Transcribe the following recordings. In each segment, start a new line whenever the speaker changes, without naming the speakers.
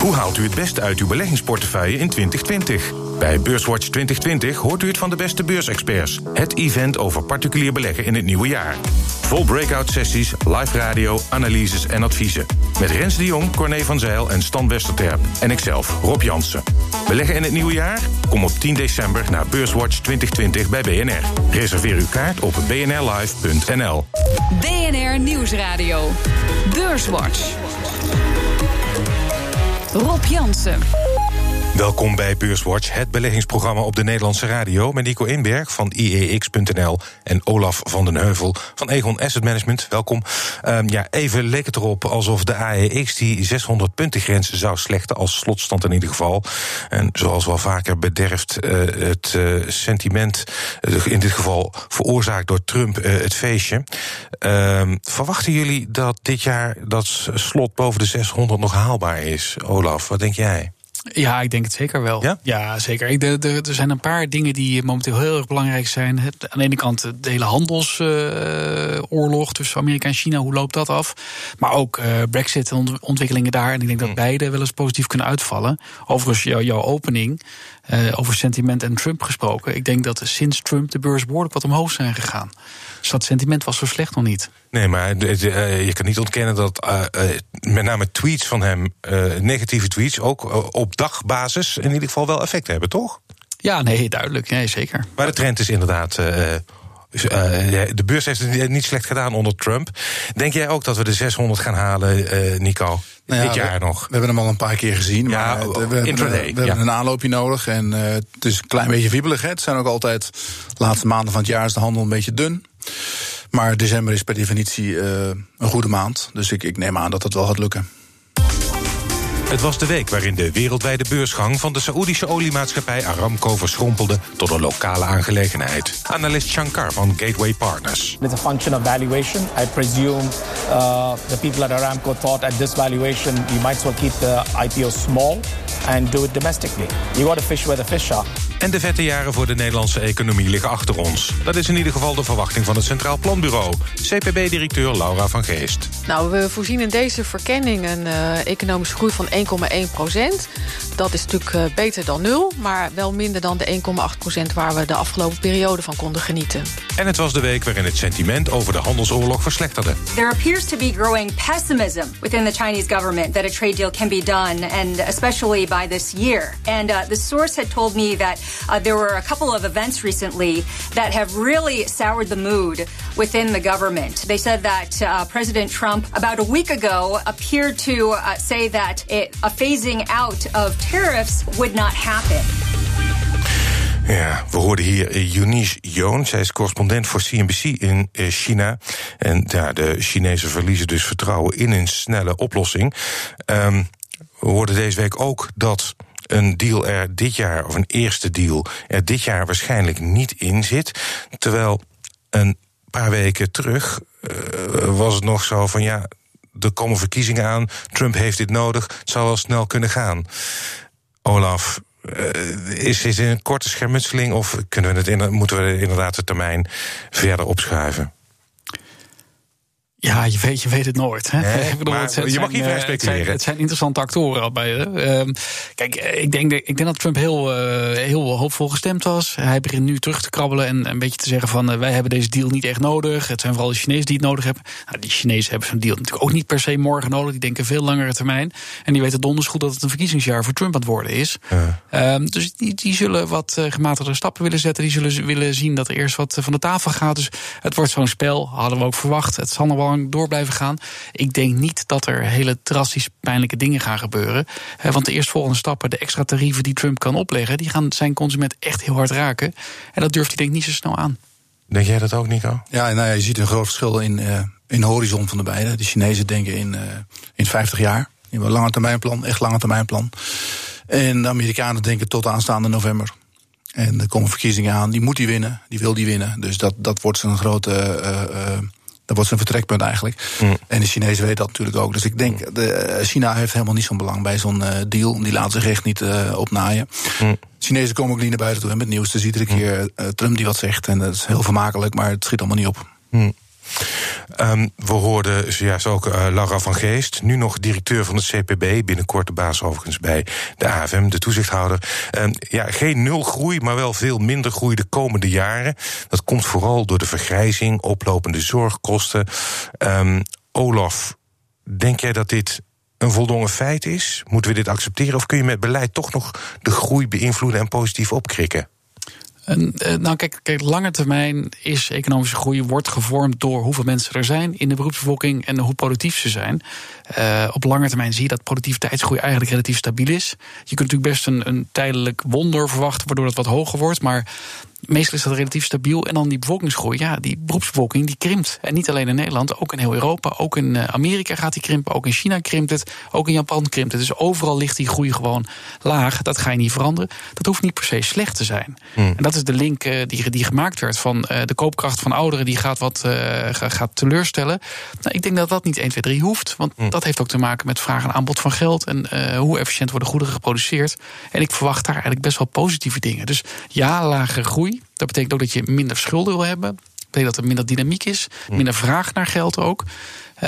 Hoe haalt u het beste uit uw beleggingsportefeuille in 2020? Bij Beurswatch 2020 hoort u het van de beste beursexperts. Het event over particulier beleggen in het nieuwe jaar. Vol breakout sessies, live radio, analyses en adviezen. Met Rens de Jong, Corné van Zijl en Stan Westerterp. En ikzelf, Rob Jansen. Beleggen in het nieuwe jaar? Kom op 10 december naar Beurswatch 2020 bij BNR. Reserveer uw kaart op bnrlive.nl.
BNR Nieuwsradio. Beurswatch. Rob Jansen.
Welkom bij Beurswatch, het beleggingsprogramma op de Nederlandse radio... met Nico Inberg van IEX.nl en Olaf van den Heuvel van Egon Asset Management. Welkom. Um, ja, even leek het erop alsof de AEX die 600 punten grens zou slechten... als slotstand in ieder geval. En zoals wel vaker bederft uh, het uh, sentiment... Uh, in dit geval veroorzaakt door Trump het feestje. Ehm, verwachten jullie dat dit jaar dat slot boven de 600 nog haalbaar is? Olaf, wat denk jij?
Ja, ik denk het zeker wel.
Ja,
ja zeker. Ik, de, er zijn een paar dingen die momenteel heel erg belangrijk zijn. Het, aan de ene kant de hele handelsoorlog uh, tussen Amerika en China. Hoe loopt dat af? Maar ook uh, Brexit en ontwikkelingen daar. En ik denk dat mm. beide wel eens positief kunnen uitvallen. Overigens, jou, jouw opening uh, over sentiment en Trump gesproken. Ik denk dat sinds Trump de beurs behoorlijk wat omhoog zijn gegaan. Dus dat sentiment was zo slecht nog niet.
Nee, maar je kan niet ontkennen dat uh, met name tweets van hem, negatieve tweets, ook op dagbasis in ieder geval wel effect hebben, toch?
Ja, nee, duidelijk. Nee, zeker.
Maar de trend is inderdaad. De beurs heeft het niet slecht gedaan onder Trump. Denk jij ook dat we de 600 gaan halen, Nico?
Nou ja,
dit jaar
we,
nog.
We hebben hem al een paar keer gezien.
Ja,
maar we, we,
intraday,
we, we hebben een aanloopje nodig. En uh, het is een klein beetje wiebelig. Hè. Het zijn ook altijd de laatste maanden van het jaar is de handel een beetje dun. Maar december is per definitie uh, een goede maand. Dus ik, ik neem aan dat het wel gaat lukken.
Het was de week waarin de wereldwijde beursgang van de Saoedische oliemaatschappij Aramco verschrompelde tot een lokale aangelegenheid. Analist Shankar van Gateway Partners.
It's a function of valuation. I presume uh, the people at Aramco thought at this valuation you might as well keep the IPO small and do it domestically. You got to fish where the fish are.
En de vette jaren voor de Nederlandse economie liggen achter ons. Dat is in ieder geval de verwachting van het Centraal Planbureau. CPB-directeur Laura van Geest.
Nou, we voorzien in deze verkenning een uh, economische groei van 1,1 procent. Dat is natuurlijk uh, beter dan nul, maar wel minder dan de 1,8 procent... waar we de afgelopen periode van konden genieten.
En het was de week waarin het sentiment over de handelsoorlog verslechterde.
There appears to be growing pessimism within the Chinese government... that a trade deal can be done, and especially by this year. And uh, the source had told me that... Uh, there were a couple of events recently that have really soured the mood within the government. They said that uh, President Trump, about a week ago, appeared to uh, say that it, a phasing out of tariffs would not happen.
Ja, we hoorden hier Eunice Joon. Zij is correspondent voor CNBC in China. En ja, de Chinezen verliezen dus vertrouwen in een snelle oplossing. Um, we hoorden deze week ook dat een deal er dit jaar, of een eerste deal, er dit jaar waarschijnlijk niet in zit. Terwijl een paar weken terug uh, was het nog zo van ja, er komen verkiezingen aan, Trump heeft dit nodig, het zou wel snel kunnen gaan. Olaf, uh, is dit een korte schermutseling of kunnen we het in, moeten we inderdaad de termijn verder opschuiven?
Ja, je weet, je weet het nooit. Hè?
Nee, bedoel,
het
je mag niet vrij speculeren.
Het zijn, het zijn interessante actoren al bij. Um, kijk, ik denk, ik denk dat Trump heel, uh, heel hoopvol gestemd was. Hij begint nu terug te krabbelen en een beetje te zeggen van... Uh, wij hebben deze deal niet echt nodig. Het zijn vooral de Chinezen die het nodig hebben. Nou, die Chinezen hebben zo'n deal natuurlijk ook niet per se morgen nodig. Die denken veel langere termijn. En die weten donders goed dat het een verkiezingsjaar voor Trump aan het worden is. Um, dus die, die zullen wat gematigde stappen willen zetten. Die zullen willen zien dat er eerst wat van de tafel gaat. Dus het wordt zo'n spel, hadden we ook verwacht. Het zal nog wel door blijven gaan. Ik denk niet dat er hele drastisch pijnlijke dingen gaan gebeuren. Want de eerstvolgende stappen, de extra tarieven die Trump kan opleggen, die gaan zijn consument echt heel hard raken. En dat durft hij denk ik niet zo snel aan.
Denk jij dat ook, Nico?
Ja, nou ja, je ziet een groot verschil in, uh, in de horizon van de beide. De Chinezen denken in, uh, in 50 jaar. Die hebben een lange termijnplan, echt lange termijnplan. En de Amerikanen denken tot aanstaande november. En er komen verkiezingen aan, die moet hij winnen, die wil die winnen. Dus dat, dat wordt zijn grote uh, dat wordt zijn vertrekpunt eigenlijk. Mm. En de Chinezen weten dat natuurlijk ook. Dus ik denk, de, China heeft helemaal niet zo'n belang bij zo'n uh, deal. Die laten zich echt niet uh, opnaaien. Mm. Chinezen komen ook niet naar buiten toe met nieuws. Dus iedere keer uh, Trump die wat zegt. En dat is heel vermakelijk, maar het schiet allemaal niet op.
Mm. Ehm, we hoorden zojuist ook uh, Laura van Geest, nu nog directeur van het CPB, binnenkort de baas overigens bij de AFM, de toezichthouder. Um, ja, geen nul groei, maar wel veel minder groei de komende jaren. Dat komt vooral door de vergrijzing, oplopende zorgkosten. Um, Olaf, denk jij dat dit een voldongen feit is? Moeten we dit accepteren of kun je met beleid toch nog de groei beïnvloeden en positief opkrikken?
Eh, nou, kijk, kijk, lange termijn is economische groei wordt gevormd door hoeveel mensen er zijn in de beroepsbevolking en hoe productief ze zijn. Uh, op lange termijn zie je dat productiviteitsgroei eigenlijk relatief stabiel is. Je kunt natuurlijk best een, een tijdelijk wonder verwachten, waardoor het wat hoger wordt. Maar meestal is dat relatief stabiel. En dan die bevolkingsgroei, ja, die beroepsbevolking die krimpt. En niet alleen in Nederland, ook in heel Europa. Ook in eh, Amerika gaat die krimpen, ook in China krimpt het. Ook in Japan krimpt het. Dus overal ligt die groei gewoon laag. Dat ga je niet veranderen. Dat hoeft niet per se slecht te zijn. Hmm. En dat is de link uh, die, die gemaakt werd van uh, de koopkracht van ouderen... die gaat wat gaat teleurstellen. Nou, ik denk dat dat niet 1, 2, 3 hoeft. Want hmm. dat heeft ook te maken met vraag en aanbod van geld... en hoe efficiënt worden goederen geproduceerd. En ik verwacht daar eigenlijk best wel positieve dingen. Dus ja, lage groei dat betekent ook dat je minder schulden wil hebben. Dat betekent dat er minder dynamiek is, hm. minder vraag naar geld ook.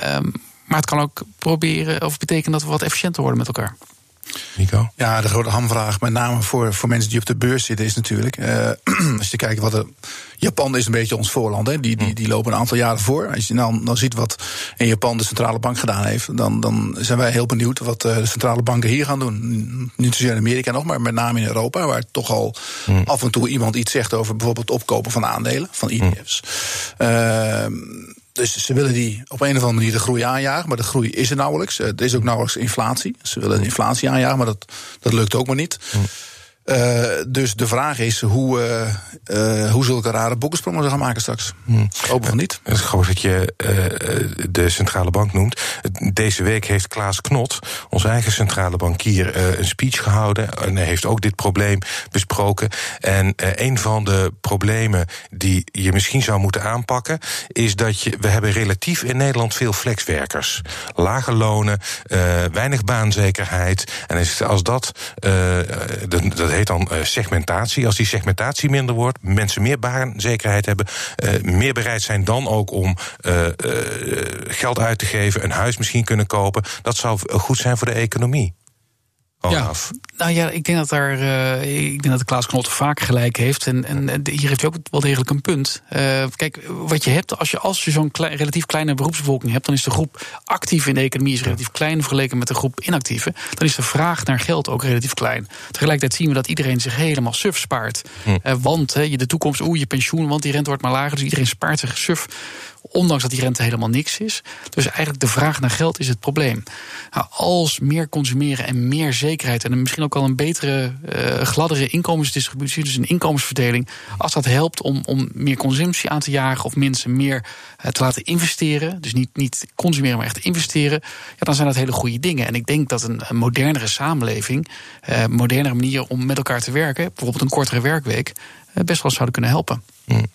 Um, maar het kan ook proberen of betekenen dat we wat efficiënter worden met elkaar.
Nico?
Ja, de grote hamvraag, met name voor, voor mensen die op de beurs zitten, is natuurlijk. Uh, als je kijkt wat er. Japan is een beetje ons voorland, hè. Die, die, die lopen een aantal jaren voor. Als je dan, dan ziet wat in Japan de centrale bank gedaan heeft, dan, dan zijn wij heel benieuwd wat eh, de centrale banken hier gaan doen. Niet zozeer in Amerika nog, maar met name in Europa, waar toch al hmm. af en toe iemand iets zegt over bijvoorbeeld het opkopen van aandelen, van ETF's. Hmm. Uh, dus ze willen die op een of andere manier de groei aanjagen, maar de groei is er nauwelijks. Er is ook nauwelijks inflatie. Ze willen inflatie aanjagen, maar dat, dat lukt ook maar niet. Uh, dus de vraag is hoe, uh, uh, hoe zulke rare boekensprongen ze gaan maken straks. Hmm. Hopen van niet.
Het is gewoon dat je de centrale bank noemt. Deze week heeft Klaas Knot, onze eigen centrale bankier, een speech gehouden. En hij heeft ook dit probleem besproken. En een van de problemen die je misschien zou moeten aanpakken, is dat je, we hebben relatief in Nederland veel flexwerkers. Lage lonen, weinig baanzekerheid. En als dat, dat heet dan uh, segmentatie. Als die segmentatie minder wordt, mensen meer baanzekerheid hebben, uh, meer bereid zijn dan ook om uh, geld uit te geven, een huis misschien kunnen kopen, dat zou goed zijn voor de economie
ja. Nou ja, ik denk dat daar. Uh, ik denk dat de Klaas Knot vaak gelijk heeft. En, en hier heeft hij ook wel degelijk een punt. Uh, kijk, wat je hebt, als je, als je zo'n klein, relatief kleine beroepsbevolking hebt, dan is de groep actief in de economie is relatief klein vergeleken met de groep inactieve. Dan is de vraag naar geld ook relatief klein. Tegelijkertijd zien we dat iedereen zich helemaal suf spaart. Hm. Uh, want je de toekomst, oeh, je pensioen, want die rente wordt maar lager. Dus iedereen spaart zich suf ondanks dat die rente helemaal niks is. Dus eigenlijk de vraag naar geld is het probleem. Nou, als meer consumeren en meer zekerheid en misschien ook al een betere, uh, gladdere inkomensdistributie, dus een inkomensverdeling, als dat helpt om, om meer consumptie aan te jagen of mensen meer uh, te laten investeren, dus niet, niet consumeren, maar echt investeren, ja, dan zijn dat hele goede dingen. En ik denk dat een, modernere samenleving, uh, modernere manier om met elkaar te werken, bijvoorbeeld een kortere werkweek, best wel zouden kunnen helpen.
Mm.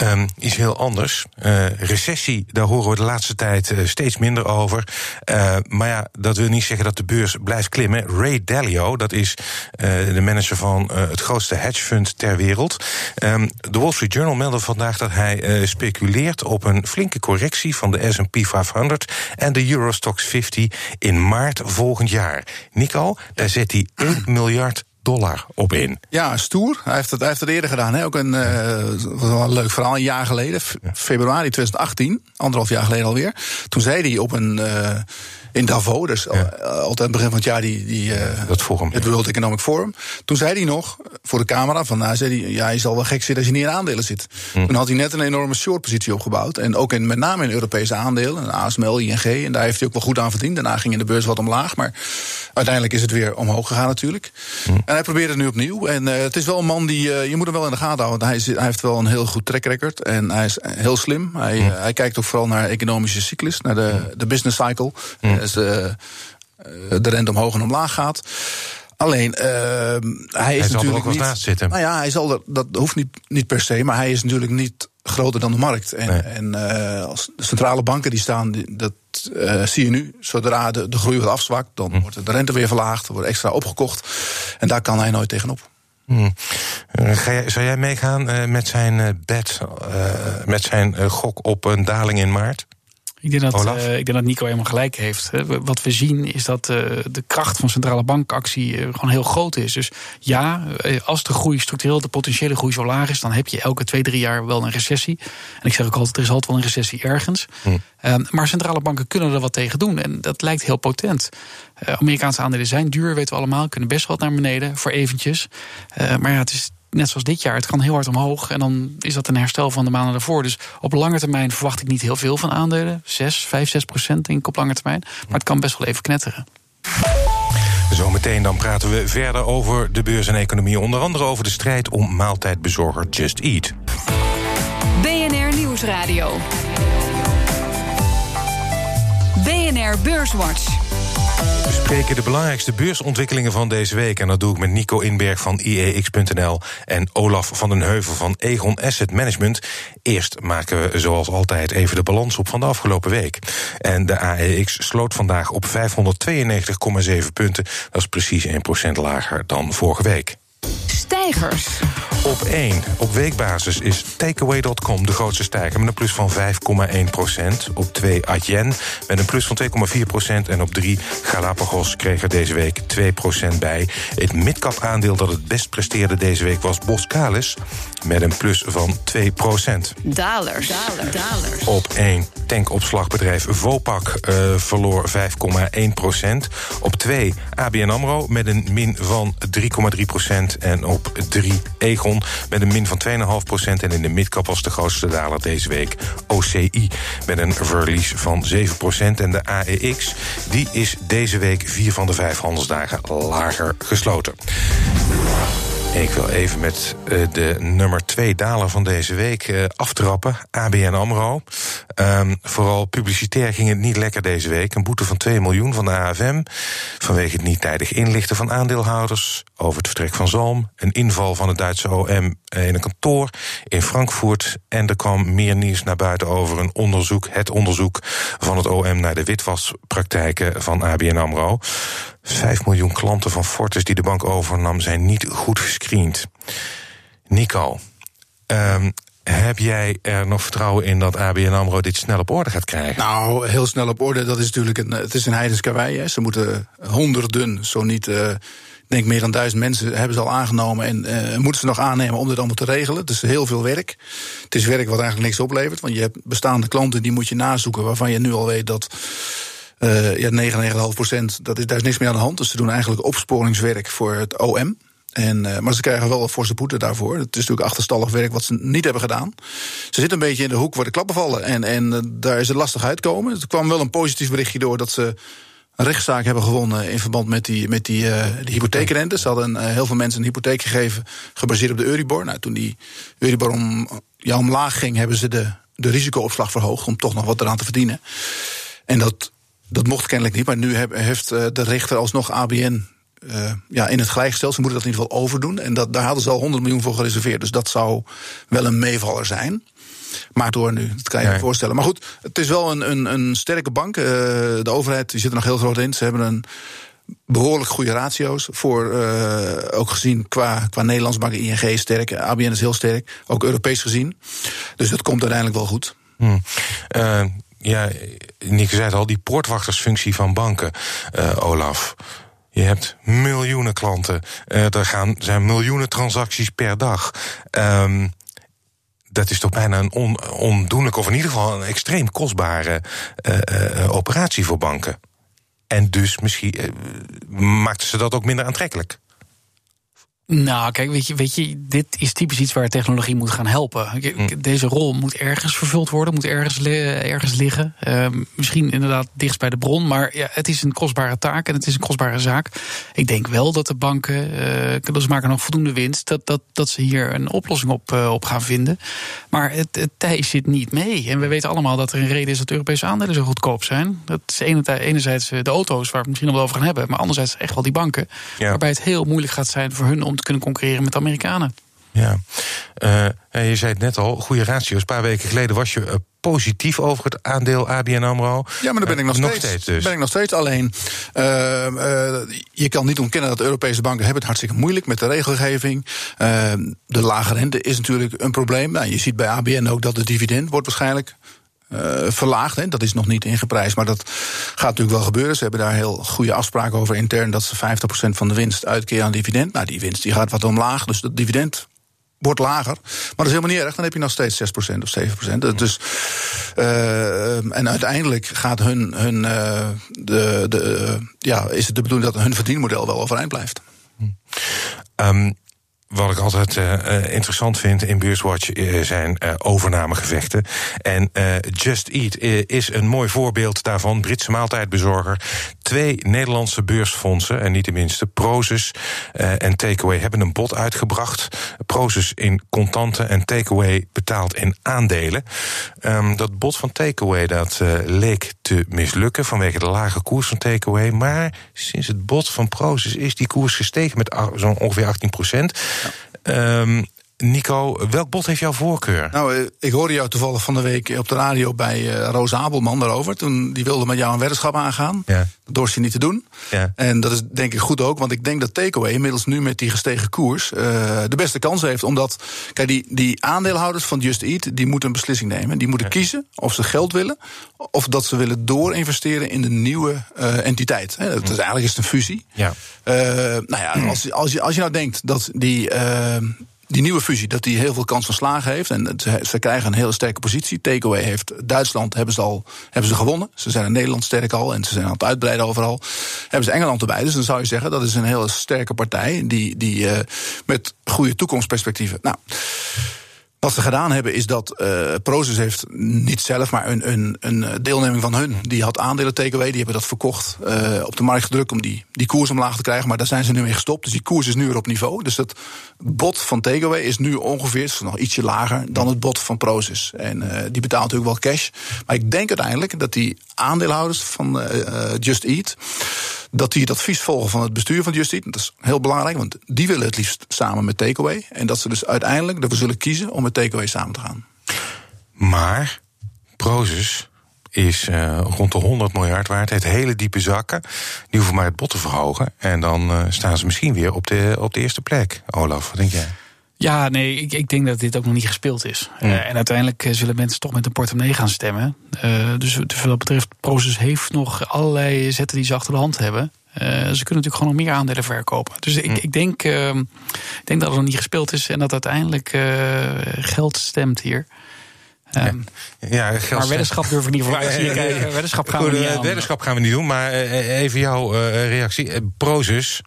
Um, iets heel anders. Uh, recessie, daar horen we de laatste tijd uh, steeds minder over. Uh, maar ja, dat wil niet zeggen dat de beurs blijft klimmen. Ray Dalio, dat is de manager van het grootste hedgefund ter wereld. Um, de Wall Street Journal meldde vandaag dat hij speculeert op een flinke correctie van de S&P 500 en de Eurostox 50 in maart volgend jaar. Nico, daar zet hij 1 miljard dollar op in.
Ja, stoer. Hij heeft het, hij heeft het eerder gedaan. Hè? Ook een, uh, een leuk verhaal, een jaar geleden, februari 2018, anderhalf jaar geleden alweer. Toen zei hij op een. Uh, in Davos, dus ja. altijd het begin van het jaar die, die uh,
dat forum,
het World Economic Forum. Toen zei hij nog voor de camera van, nou, zei hij, ja, je zal wel gek zitten als je niet in aandelen zit. Hm. Toen had hij net een enorme short positie opgebouwd en ook in, met name in Europese aandelen, ASML, ING, en daar heeft hij ook wel goed aan verdiend. Daarna ging in de beurs wat omlaag, maar uiteindelijk is het weer omhoog gegaan natuurlijk. Hm. En hij probeert het nu opnieuw. En uh, het is wel een man die, uh, je moet hem wel in de gaten houden. Hij, is, hij heeft wel een heel goed track record en hij is heel slim. Hij, hm. hij kijkt ook vooral naar economische cyclus, naar de, de business cycle als de, de rente omhoog en omlaag gaat. Alleen, uh, hij is natuurlijk
niet.
Naast
zitten.
Nou ja, hij zal er, dat hoeft niet, niet per se, maar hij is natuurlijk niet groter dan de markt. En, nee. en uh, als de centrale banken die staan, dat uh, zie je nu. Zodra de, de groei wat afzwakt, dan hm. wordt de rente weer verlaagd, er wordt extra opgekocht. En daar kan hij nooit tegenop.
Uh, ga jij, zou jij meegaan met zijn bet, met zijn gok op een daling in maart?
Ik denk, dat, uh, ik denk dat Nico helemaal gelijk heeft. Wat we zien is dat uh, de kracht van centrale bankactie uh, gewoon heel groot is. Dus ja, als de groei structureel, de potentiële groei zo laag is, dan heb je elke twee, drie jaar wel een recessie. En ik zeg ook altijd, er is altijd wel een recessie ergens. Hm. maar centrale banken kunnen er wat tegen doen. En dat lijkt heel potent. Amerikaanse aandelen zijn duur, weten we allemaal, kunnen best wat naar beneden voor eventjes. maar ja, het is net zoals dit jaar, het kan heel hard omhoog. En dan is dat een herstel van de maanden daarvoor. Dus op lange termijn verwacht ik niet heel veel van aandelen. 6, 5, 6 procent denk ik op lange termijn. Maar het kan best wel even knetteren.
Zometeen dan praten we verder over de beurs en economie. Onder andere over de strijd om maaltijdbezorger Just Eat.
BNR Nieuwsradio. BNR Beurswatch.
We spreken de belangrijkste beursontwikkelingen van deze week. En dat doe ik met Nico Inberg van IEX.nl en Olaf van den Heuvel van Egon Asset Management. Eerst maken we zoals altijd even de balans op van de afgelopen week. En de AEX sloot vandaag op 592,7 punten. Dat is precies 1% lager dan vorige week.
Stijgers.
Op 1. Op weekbasis is Takeaway.com de grootste stijger met een plus van 5,1% Op 2 Adyen met een plus van 2,4% En op 3 Galapagos kreeg er deze week 2% bij. Het midcap aandeel dat het best presteerde deze week was Boskalis met een plus van 2%
Dalers. Dalers.
Op 1 tankopslagbedrijf Vopak uh, verloor 5,1% Op 2 ABN AMRO met een min van 3,3 En op 3 Egon met een min van 2,5% En in de midcap was de grootste daler deze week OCI met een verlies van 7% En de AEX die is deze week vier van de vijf handelsdagen lager gesloten. Ik wil even met uh, de nummer twee daler van deze week uh, aftrappen. ABN AMRO. Um, vooral publicitair ging het niet lekker deze week. Een boete van 2 miljoen van de AFM. Vanwege het niet tijdig inlichten van aandeelhouders. Over het vertrek van Zalm. Een inval van het Duitse OM in een kantoor in Frankfurt. En er kwam meer nieuws naar buiten over een onderzoek. Het onderzoek van het OM naar de witwaspraktijken van ABN AMRO. 5 miljoen klanten van Fortis die de bank overnam zijn niet goed gescreend. Nico, um, heb jij er nog vertrouwen in dat ABN AMRO dit snel op orde gaat krijgen?
Nou, heel snel op orde, dat is natuurlijk een, het is een heidens karwei. Ze moeten honderden, zo niet... Uh, ik denk meer dan duizend mensen hebben ze al aangenomen en uh, moeten ze nog aannemen om dit allemaal te regelen. Is heel veel werk. Het is werk wat eigenlijk niks oplevert, want je hebt bestaande klanten die moet je nazoeken waarvan je nu al weet dat uh, ja, 99,5 procent, dat is, daar is niks meer aan de hand. Dus ze doen eigenlijk opsporingswerk voor het OM. En, uh, maar ze krijgen wel een forse boete daarvoor. Het is natuurlijk achterstallig werk wat ze niet hebben gedaan. Ze zitten een beetje in de hoek waar de klappen vallen. En, en uh, daar is het lastig uitkomen. Er kwam wel een positief berichtje door dat ze een rechtszaak hebben gewonnen in verband met die, met die, uh, hypotheekrente. Ze hadden heel veel mensen een hypotheek gegeven gebaseerd op de Euribor. Nou, toen die Euribor om, ja, omlaag ging, hebben ze de, de risicoopslag verhoogd om toch nog wat eraan te verdienen. En dat dat mocht kennelijk niet, maar nu heeft eh, de rechter alsnog ABN uh, ja, in het gelijk gesteld. Ze moeten dat in ieder geval overdoen. En dat, daar hadden ze al 100 miljoen voor gereserveerd. Dus dat zou wel een meevaller zijn. Maar door nu, dat kan je je voorstellen. Maar goed, het is wel een, een, een sterke bank. Uh, de overheid die zit er nog heel groot in. Ze hebben een behoorlijk goede ratio's. Voor, uh, ook gezien qua, qua Nederlands bank, ING sterk. ABN is heel sterk. Ook Europees gezien. Dus dat komt uiteindelijk wel goed.
Hmm. Ja, Nick zei het al, die poortwachtersfunctie van banken, uh, Olaf. Je hebt miljoenen klanten. Uh, er gaan, zijn miljoenen transacties per dag. Um, dat is toch bijna een on, ondoenlijk, of in ieder geval een extreem kostbare uh, operatie voor banken. En dus misschien maakten ze dat ook minder aantrekkelijk.
Nou, kijk, weet je, weet je, dit is typisch iets waar technologie moet gaan helpen. Hm. Deze rol moet ergens vervuld worden, moet ergens, ergens liggen. Uh, misschien inderdaad dichtst bij de bron, maar ja, het is een kostbare taak en het is een kostbare zaak. Ik denk wel dat de banken, uh, ze maken nog voldoende winst, dat, dat, dat ze hier een oplossing op, uh, op gaan vinden. Maar het, het tij zit niet mee. En we weten allemaal dat er een reden is dat Europese aandelen zo goedkoop zijn. Dat is enerzijds de auto's, waar we het misschien nog wel over gaan hebben, maar anderzijds echt wel die banken. Waarbij het heel moeilijk gaat zijn voor hun om te kunnen concurreren met de Amerikanen.
Ja, uh, je zei het net al, goede ratio's. Een paar weken geleden was je uh, positief over het aandeel ABN AMRO.
Ja, maar daar ben ik nog,
nog
steeds.
steeds dus.
ben ik nog steeds. Alleen, uh, uh, je kan niet ontkennen dat Europese banken hebben het hartstikke moeilijk met de regelgeving. Uh, de lage rente is natuurlijk een probleem. Nou, je ziet bij ABN ook dat de dividend wordt waarschijnlijk uh, verlaagd. Dat is nog niet ingeprijsd, maar dat gaat natuurlijk wel gebeuren. Ze hebben daar heel goede afspraken over intern dat ze 50% van de winst uitkeren aan dividend. Nou, die winst die gaat wat omlaag, dus dat dividend wordt lager. Maar dat is helemaal niet erg, dan heb je nog steeds 6% of 7%. Dus, uh, en uiteindelijk gaat hun, hun uh, de, de, ja, is het de bedoeling dat hun verdienmodel wel overeind blijft.
Um, wat ik altijd uh, interessant vind in Beurswatch uh, zijn uh, overnamegevechten. En Just Eat is een mooi voorbeeld daarvan. Britse maaltijdbezorger. Twee Nederlandse beursfondsen, en niet de minste, Prozus en Takeaway, hebben een bod uitgebracht. Prozus in contanten en Takeaway betaald in aandelen. Um, dat bod van Takeaway dat leek te mislukken vanwege de lage koers van Takeaway. Maar sinds het bod van Prozus is die koers gestegen met zo'n ongeveer 18 procent. Um, Nico, welk bod heeft jouw voorkeur?
Nou, ik hoorde jou toevallig van de week op de radio bij uh, Roos Abelman daarover. Toen die wilde met jou een weddenschap aangaan. Ja. Dat dorst je niet te doen. Ja. En dat is denk ik goed ook, want ik denk dat Takeaway inmiddels nu met die gestegen koers uh, de beste kans heeft. Omdat, kijk, die, die aandeelhouders van Just Eat, die moeten een beslissing nemen. Die moeten ja. kiezen of ze geld willen, of dat ze willen doorinvesteren in de nieuwe uh, entiteit. He, dat is eigenlijk is het een fusie. Ja. nou ja, als, als, je, als je nou denkt dat die die nieuwe fusie, dat die heel veel kans van slagen heeft. En ze, krijgen een hele sterke positie. Takeaway heeft Duitsland hebben ze al hebben ze gewonnen. Ze zijn in Nederland sterk al en ze zijn aan het uitbreiden overal. Hebben ze Engeland erbij. Dus dan zou je zeggen dat is een hele sterke partij die, die uh, met goede toekomstperspectieven. Nou. Wat ze gedaan hebben is dat uh, heeft niet zelf, maar een, een, een deelneming van hun. Die had aandelen takeaway, die hebben dat verkocht, uh, op de markt gedrukt om die, die koers omlaag te krijgen. Maar daar zijn ze nu mee gestopt. Dus die koers is nu weer op niveau. Dus dat bod van takeaway is nu ongeveer is nog ietsje lager dan het bod van Prozus. En die betaalt natuurlijk wel cash. Maar ik denk uiteindelijk dat die aandeelhouders van Just Eat dat die het advies volgen van het bestuur van Just Eat. Dat is heel belangrijk, want die willen het liefst samen met Takeaway. En dat ze dus uiteindelijk ervoor zullen kiezen om met Takeaway samen te gaan.
Maar Prozus is uh, rond de 100 miljard waard. Het hele diepe zakken. Die hoeven maar het bot te verhogen. En dan uh, staan ze misschien weer op de, op de eerste plek. Olaf, wat denk jij?
Ja, nee, ik, ik denk dat dit ook nog niet gespeeld is. Mm. Uh, en uiteindelijk zullen mensen toch met een portemonnee gaan stemmen. Uh, dus, dus wat dat betreft, Proces heeft nog allerlei zetten die ze achter de hand hebben. Uh, ze kunnen natuurlijk gewoon nog meer aandelen verkopen. Dus ik, mm. ik, denk, uh, ik denk dat het nog niet gespeeld is en dat uiteindelijk geld stemt hier. Um, ja, ja maar weddenschap durf ik niet voor uit te kijken. Weddenschap gaan we niet aan.
Weddenschap gaan we niet doen, maar even jouw reactie. Prozus,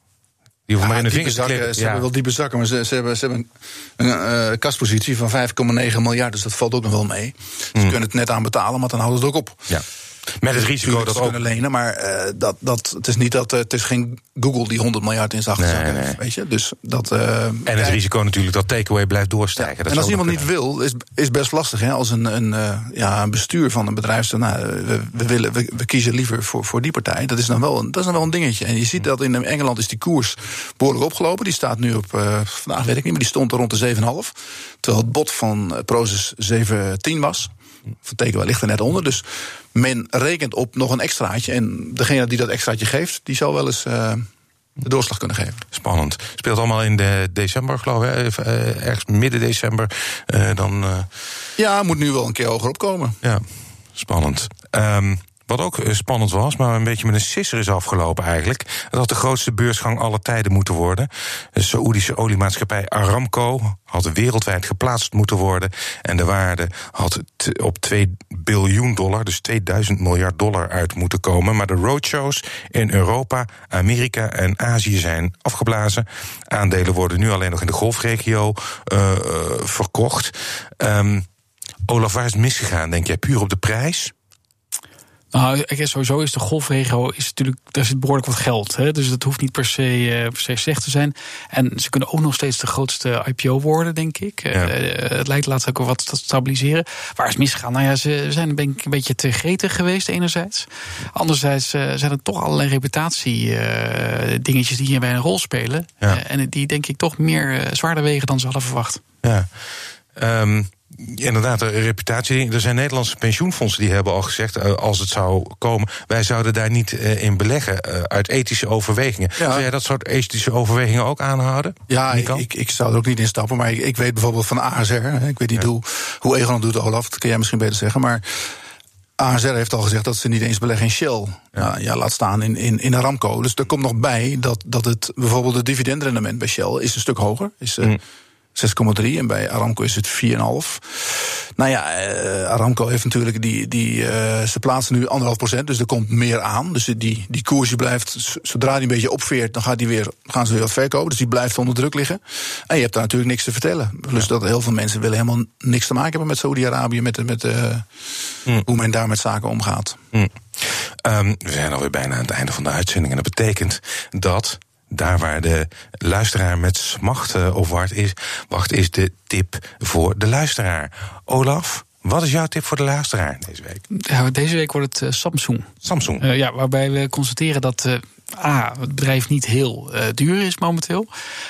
die hoeven
ja,
maar in de vingers
zakken, Ze ja. hebben wel diepe zakken, maar ze, ze hebben, ze hebben een, een uh, kaspositie van 5,9 miljard. Dus dat valt ook nog wel mee. Ze mm. kunnen het net aan betalen, maar dan houden ze het ook op.
Ja. Met het risico dat
ze ook... kunnen lenen, maar uh, dat, dat, het is niet dat uh, het is geen Google die 100 miljard in zijn achterzak nee, heeft, weet je. Dus dat. Uh,
en het ja, risico natuurlijk dat takeaway blijft doorstijgen.
Ja, dat en als iemand niet wil, is, is best lastig. Hè? Als een, een, ja, een bestuur van een bedrijf zegt, nou, we, we, willen, we, we, kiezen liever voor, voor die partij. Dat is, dan wel een, dat is dan wel een dingetje. En je ziet dat in Engeland is die koers behoorlijk opgelopen. Die staat nu op, vandaag weet ik niet, maar die stond er rond de 7,5. Terwijl het bod van Prozus 7,10 was. Van Takeaway ligt er net onder. Dus men rekent op nog een extraatje. En degene die dat extraatje geeft, die zal wel eens uh, de doorslag kunnen geven.
Spannend. Speelt allemaal in de december, geloof ik. Uh, ergens midden december. Uh, dan,
Ja, moet nu wel een keer hoger opkomen.
Ja, spannend. Um, wat ook spannend was, maar een beetje met een sisser is afgelopen eigenlijk. Dat had de grootste beursgang aller tijden moeten worden. De Saoedische oliemaatschappij Aramco had wereldwijd geplaatst moeten worden. En de waarde had op 2 biljoen dollar, dus 2000 miljard dollar uit moeten komen. Maar de roadshows in Europa, Amerika en Azië zijn afgeblazen. Aandelen worden nu alleen nog in de golfregio uh, verkocht. Um, Olaf, waar is het misgegaan, denk jij? Puur op de prijs?
Nou, sowieso is de golfregio is natuurlijk, daar zit behoorlijk wat geld. Hè? Dus dat hoeft niet per se, uh, per se slecht te zijn. En ze kunnen ook nog steeds de grootste IPO worden, denk ik. Ja. Uh, het lijkt later ook wel wat te stabiliseren. Waar is misgegaan? Nou ja, ze zijn een beetje te gretig geweest, enerzijds. Anderzijds uh, zijn er toch allerlei reputatie dingetjes die hierbij een rol spelen. Ja. en die denk ik toch meer zwaarder wegen dan ze hadden verwacht.
Ja. Um inderdaad, de reputatie. Er zijn Nederlandse pensioenfondsen die hebben al gezegd, uh, als het zou komen, wij zouden daar niet uh, in beleggen uh, uit ethische overwegingen. Ja. Zou jij dat soort ethische overwegingen ook aanhouden?
Ja, ik, ik, ik, zou er ook niet in stappen, maar ik, ik weet bijvoorbeeld van ASR. Ik weet niet ja. hoe, hoe Egon doet, Olaf, dat kun jij misschien beter zeggen. Maar ASR heeft al gezegd dat ze niet eens beleggen in Shell. Ja. Nou, ja, laat staan in, in, in Aramco. Dus er komt nog bij dat, dat het bijvoorbeeld het dividendrendement bij Shell is een stuk hoger. Is, mm. 6,3 en bij Aramco is het 4,5. Nou ja, uh, Aramco heeft natuurlijk die. die uh, ze plaatsen nu anderhalf procent, dus er komt meer aan. Dus die, die koers blijft, zodra die een beetje opveert, dan gaat die weer, gaan ze weer wat verkopen. Dus die blijft onder druk liggen. En je hebt daar natuurlijk niks te vertellen. Dus dat heel veel mensen willen helemaal niks te maken hebben met Saudi-Arabië, met, met uh, mm. hoe men daar met zaken omgaat.
Mm. Um, we zijn alweer bijna aan het einde van de uitzending. En dat betekent dat daar waar de luisteraar met smacht op wacht is, wacht is de tip voor de luisteraar. Olaf, wat is jouw tip voor de luisteraar deze week?
Ja, deze week wordt het uh, Samsung.
Samsung.
Uh, ja, waarbij we constateren dat uh, A, het bedrijf niet heel duur is momenteel.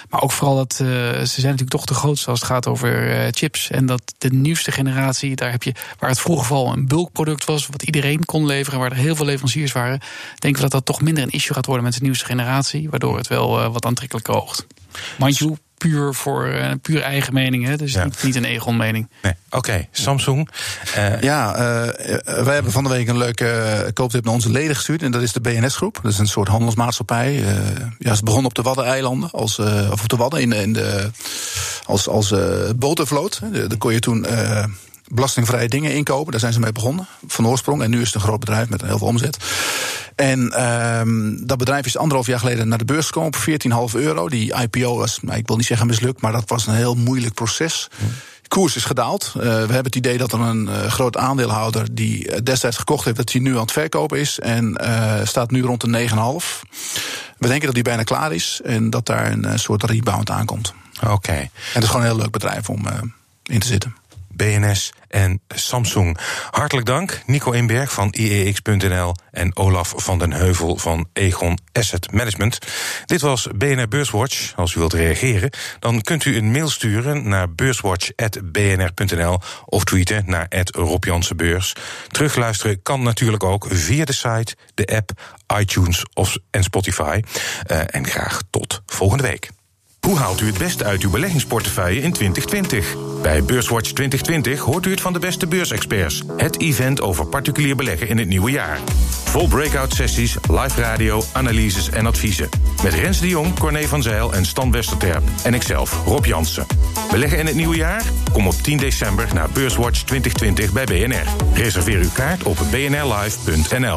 Maar ook vooral dat ze zijn natuurlijk toch de grootste als het gaat over chips. En dat de nieuwste generatie, daar heb je, waar het vroeger vooral een bulkproduct was, wat iedereen kon leveren, waar er heel veel leveranciers waren, denken we dat dat toch minder een issue gaat worden met de nieuwste generatie. Waardoor het wel wat aantrekkelijker oogt. Mind puur voor uh, puur eigen mening. Hè? Dus ja. niet, niet, een Egon-mening.
Nee. Oké, okay. Samsung.
Uh, ja, uh, wij hebben van de week een leuke kooptip naar onze leden gestuurd. En dat is de BNS-groep. Dat is een soort handelsmaatschappij. ja, ze begon op de Waddeneilanden. Als, of op de Wadden in, in de, als, als botervloot. Daar kon je toen belastingvrije dingen inkopen. Daar zijn ze mee begonnen, van oorsprong. En nu is het een groot bedrijf met heel veel omzet. En um, dat bedrijf is anderhalf jaar geleden naar de beurs gekomen op 14,5 euro. Die IPO was, nou, ik wil niet zeggen mislukt, maar dat was een heel moeilijk proces. De koers is gedaald. Uh, we hebben het idee dat er een uh, groot aandeelhouder die destijds gekocht heeft, dat hij nu aan het verkopen is. En uh, staat nu rond de 9,5. We denken dat die bijna klaar is en dat daar een soort rebound aankomt.
Oké. Okay. En
het is gewoon een heel leuk bedrijf om in te zitten.
BNS en Samsung. Hartelijk dank, Nico Inberg van IEX.nl en Olaf van den Heuvel van Egon Asset Management. Dit was BNR Beurswatch. Als u wilt reageren, dan kunt u een mail sturen naar beurswatch.bnr.nl of tweeten naar Rob Beurs. Terugluisteren kan natuurlijk ook via de site, de app, iTunes of, en Spotify. Uh, en graag tot volgende week. Hoe haalt u het beste uit uw beleggingsportefeuille in 2020? Bij Beurswatch 2020 hoort u het van de beste beursexperts. Het event over particulier beleggen in het nieuwe jaar. Vol breakout sessies, live radio, analyses en adviezen. Met Rens de Jong, Corné van Zijl en Stan Westerterp. En ikzelf, Rob Jansen. Beleggen in het nieuwe jaar? Kom op 10 december naar Beurswatch 2020 bij BNR. Reserveer uw kaart op bnrlive.nl.